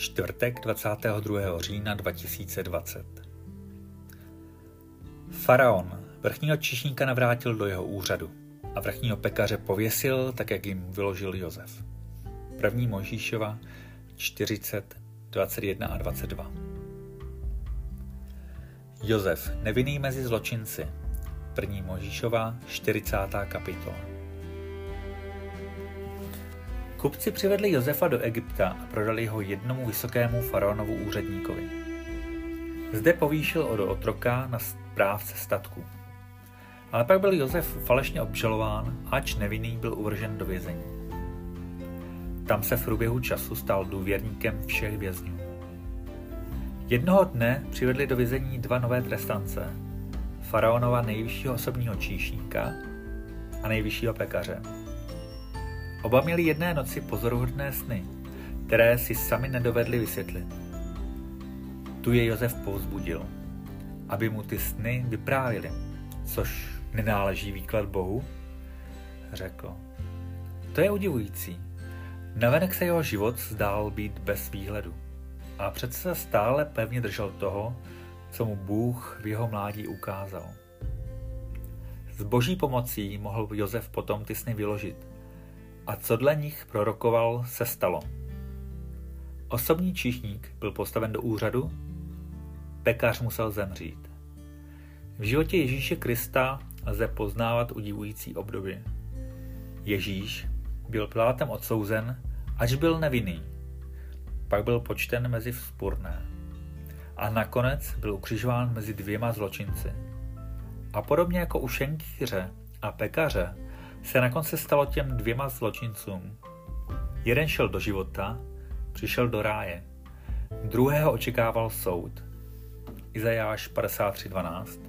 čtvrtek 22. října 2020. Faraon vrchního čišníka navrátil do jeho úřadu a vrchního pekaře pověsil, tak jak jim vyložil Josef. První Možíšova 40, 21 a 22. Josef, nevinný mezi zločinci. První Možíšova 40. kapitola. Kupci přivedli Josefa do Egypta a prodali ho jednomu vysokému faraonovu úředníkovi. Zde povýšil od otroka na správce statku. Ale pak byl Josef falešně obžalován, ač nevinný byl uvržen do vězení. Tam se v průběhu času stal důvěrníkem všech vězňů. Jednoho dne přivedli do vězení dva nové trestance, faraonova nejvyššího osobního číšníka a nejvyššího pekaře. Oba měli jedné noci pozoruhodné sny, které si sami nedovedli vysvětlit. Tu je Josef povzbudil, aby mu ty sny vyprávili, což nenáleží výklad Bohu, řekl. To je udivující. Navenek se jeho život zdál být bez výhledu a přece stále pevně držel toho, co mu Bůh v jeho mládí ukázal. S boží pomocí mohl Josef potom ty sny vyložit a co dle nich prorokoval, se stalo. Osobní číšník byl postaven do úřadu, pekař musel zemřít. V životě Ježíše Krista lze poznávat udivující období. Ježíš byl Pilátem odsouzen, až byl nevinný. Pak byl počten mezi vzpurné. A nakonec byl ukřižován mezi dvěma zločinci. A podobně jako u šenkýře a pekaře se na konci stalo těm dvěma zločincům. Jeden šel do života, přišel do ráje. Druhého očekával soud. Izajáš 53.12,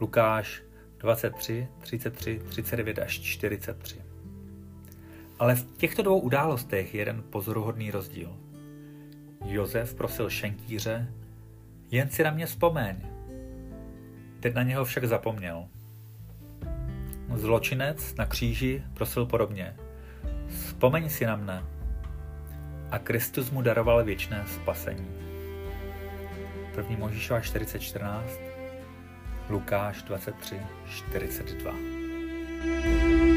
Lukáš 23, 33, 39 až 43. Ale v těchto dvou událostech je jeden pozoruhodný rozdíl. Josef prosil šenkýře, jen si na mě vzpomeň. Teď na něho však zapomněl. Zločinec na kříži prosil podobně. Vzpomeň si na mne. A Kristus mu daroval věčné spasení. 1. Možíšova 40.14, Lukáš 23.42.